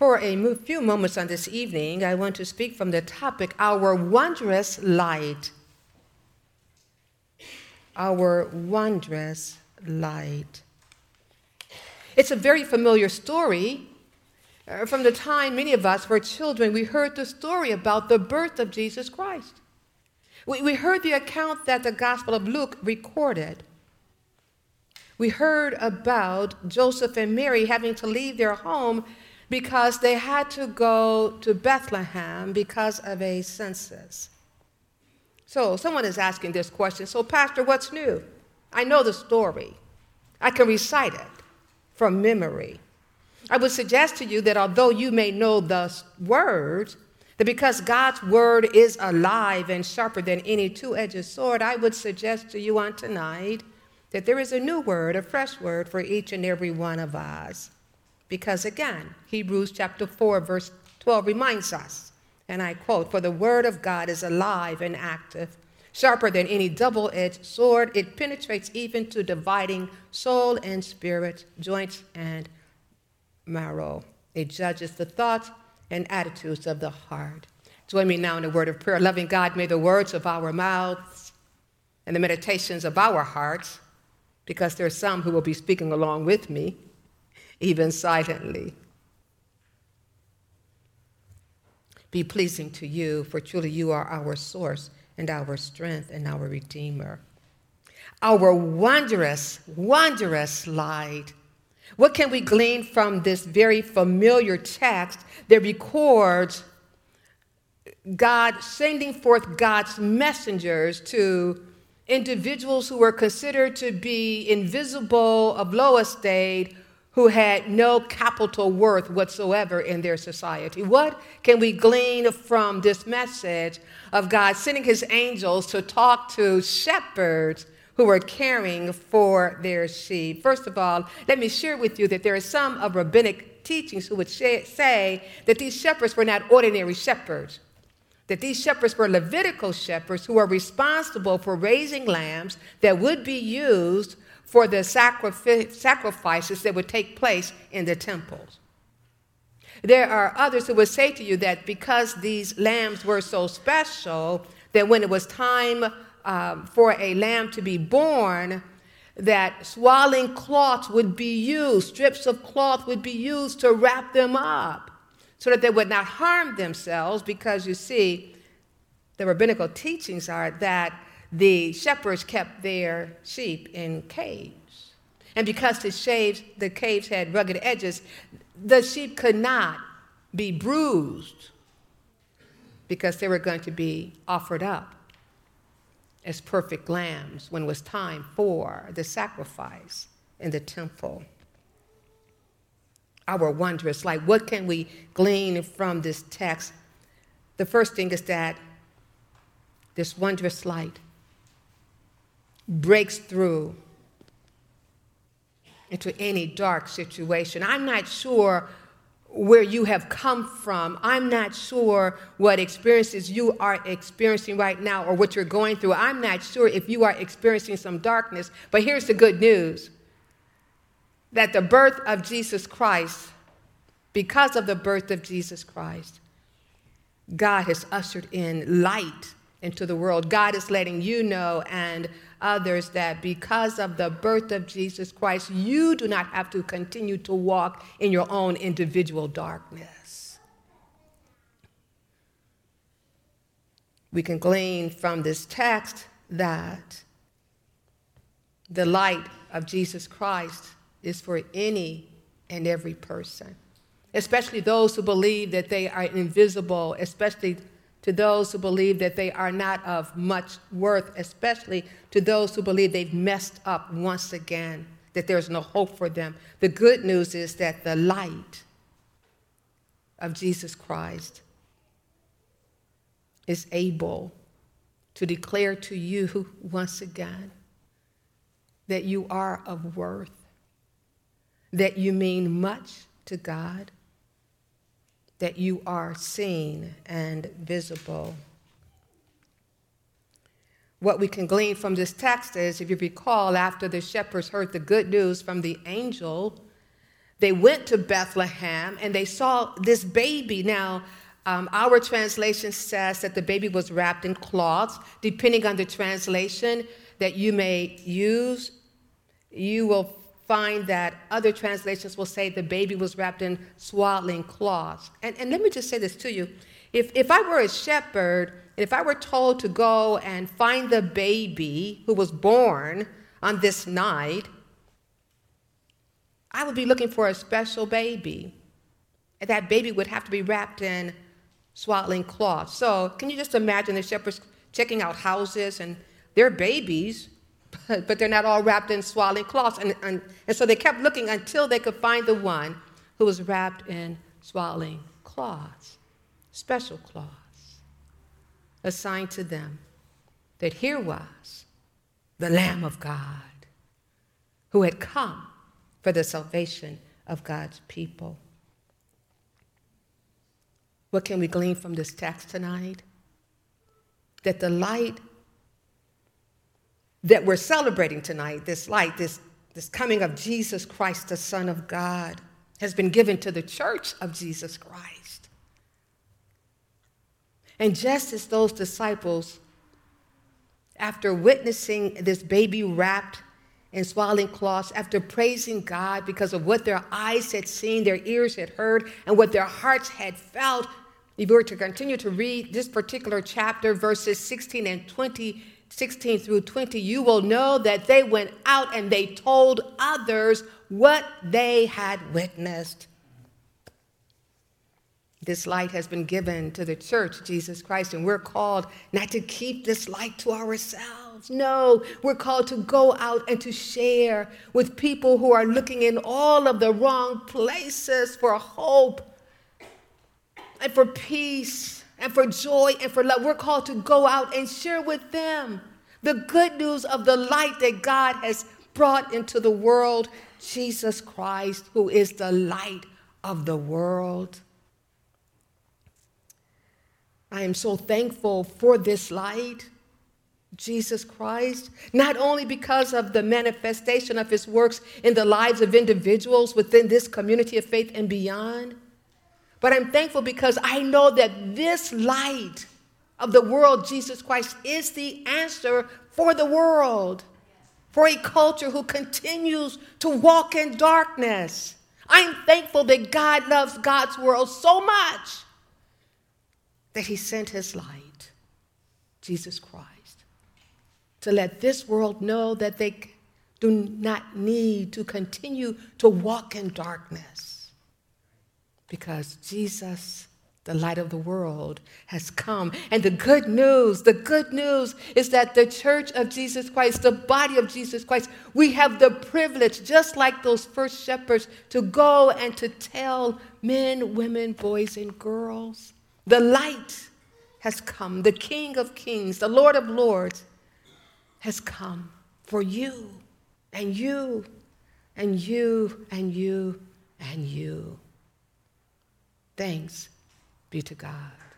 For a few moments on this evening, I want to speak from the topic Our Wondrous Light. Our Wondrous Light. It's a very familiar story. Uh, from the time many of us were children, we heard the story about the birth of Jesus Christ. We, we heard the account that the Gospel of Luke recorded. We heard about Joseph and Mary having to leave their home because they had to go to Bethlehem because of a census. So, someone is asking this question So, Pastor, what's new? I know the story, I can recite it from memory. I would suggest to you that although you may know the words, that because God's word is alive and sharper than any two edged sword, I would suggest to you on tonight that there is a new word, a fresh word for each and every one of us. Because again, Hebrews chapter 4, verse 12 reminds us, and I quote, For the word of God is alive and active, sharper than any double edged sword. It penetrates even to dividing soul and spirit, joints and marrow. It judges the thoughts and attitudes of the heart. Join me now in a word of prayer. Loving God, may the words of our mouths and the meditations of our hearts, because there are some who will be speaking along with me, even silently. Be pleasing to you, for truly you are our source and our strength and our Redeemer. Our wondrous, wondrous light. What can we glean from this very familiar text that records God sending forth God's messengers to individuals who were considered to be invisible, of low estate, who had no capital worth whatsoever in their society. What can we glean from this message of God sending his angels to talk to shepherds who were caring for their sheep? First of all, let me share with you that there are some of rabbinic teachings who would say that these shepherds were not ordinary shepherds. That these shepherds were Levitical shepherds who were responsible for raising lambs that would be used for the sacrifices that would take place in the temples. There are others who would say to you that because these lambs were so special, that when it was time um, for a lamb to be born, that swaddling cloths would be used, strips of cloth would be used to wrap them up so that they would not harm themselves, because you see, the rabbinical teachings are that the shepherds kept their sheep in caves. And because the, shaves, the caves had rugged edges, the sheep could not be bruised because they were going to be offered up as perfect lambs when it was time for the sacrifice in the temple. Our wondrous light. What can we glean from this text? The first thing is that this wondrous light breaks through into any dark situation. I'm not sure where you have come from. I'm not sure what experiences you are experiencing right now or what you're going through. I'm not sure if you are experiencing some darkness, but here's the good news that the birth of Jesus Christ, because of the birth of Jesus Christ, God has ushered in light into the world. God is letting you know and others that because of the birth of Jesus Christ, you do not have to continue to walk in your own individual darkness. We can glean from this text that the light of Jesus Christ is for any and every person, especially those who believe that they are invisible, especially to those who believe that they are not of much worth, especially to those who believe they've messed up once again, that there's no hope for them. The good news is that the light of Jesus Christ is able to declare to you once again that you are of worth, that you mean much to God that you are seen and visible. What we can glean from this text is, if you recall, after the shepherds heard the good news from the angel, they went to Bethlehem and they saw this baby. Now, um, our translation says that the baby was wrapped in cloths. Depending on the translation that you may use, you will find that other translations will say the baby was wrapped in swaddling cloths. And, and let me just say this to you. If, if I were a shepherd, and if I were told to go and find the baby who was born on this night, I would be looking for a special baby. And that baby would have to be wrapped in swaddling cloth. So, can you just imagine the shepherds checking out houses and their babies, but, they're not all wrapped in swaddling cloths. And, and, and so they kept looking until they could find the one who was wrapped in swaddling cloths, special cloths, assigned to them. That here was the Lamb of God who had come for the salvation of God's people. What can we glean from this text tonight? That the light that we're celebrating tonight, this light, this, this coming of Jesus Christ, the Son of God, has been given to the church of Jesus Christ. And just as those disciples, after witnessing this baby wrapped in swaddling cloths, after praising God because of what their eyes had seen, their ears had heard, and what their hearts had felt, if we were to continue to read this particular chapter, verses 16 and 20, 16 through 20, you will know that they went out and they told others what they had witnessed. This light has been given to the church, Jesus Christ, and we're called not to keep this light to ourselves. No, we're called to go out and to share with people who are looking in all of the wrong places for hope and for peace and for joy and for love. We're called to go out and share with them the good news of the light that God has brought into the world, Jesus Christ, who is the light of the world. I am so thankful for this light, Jesus Christ, not only because of the manifestation of his works in the lives of individuals within this community of faith and beyond but I'm thankful because I know that this light of the world, Jesus Christ, is the answer for the world, for a culture who continues to walk in darkness. I'm thankful that God loves God's world so much that he sent his light, Jesus Christ, to let this world know that they do not need to continue to walk in darkness because Jesus, the light of the world, has come. And the good news, the good news is that the church of Jesus Christ, the body of Jesus Christ, we have the privilege, just like those first shepherds, to go and to tell men, women, boys, and girls the light has come. The King of Kings, the Lord of Lords, has come for you and you and you and you and you. Thanks be to God.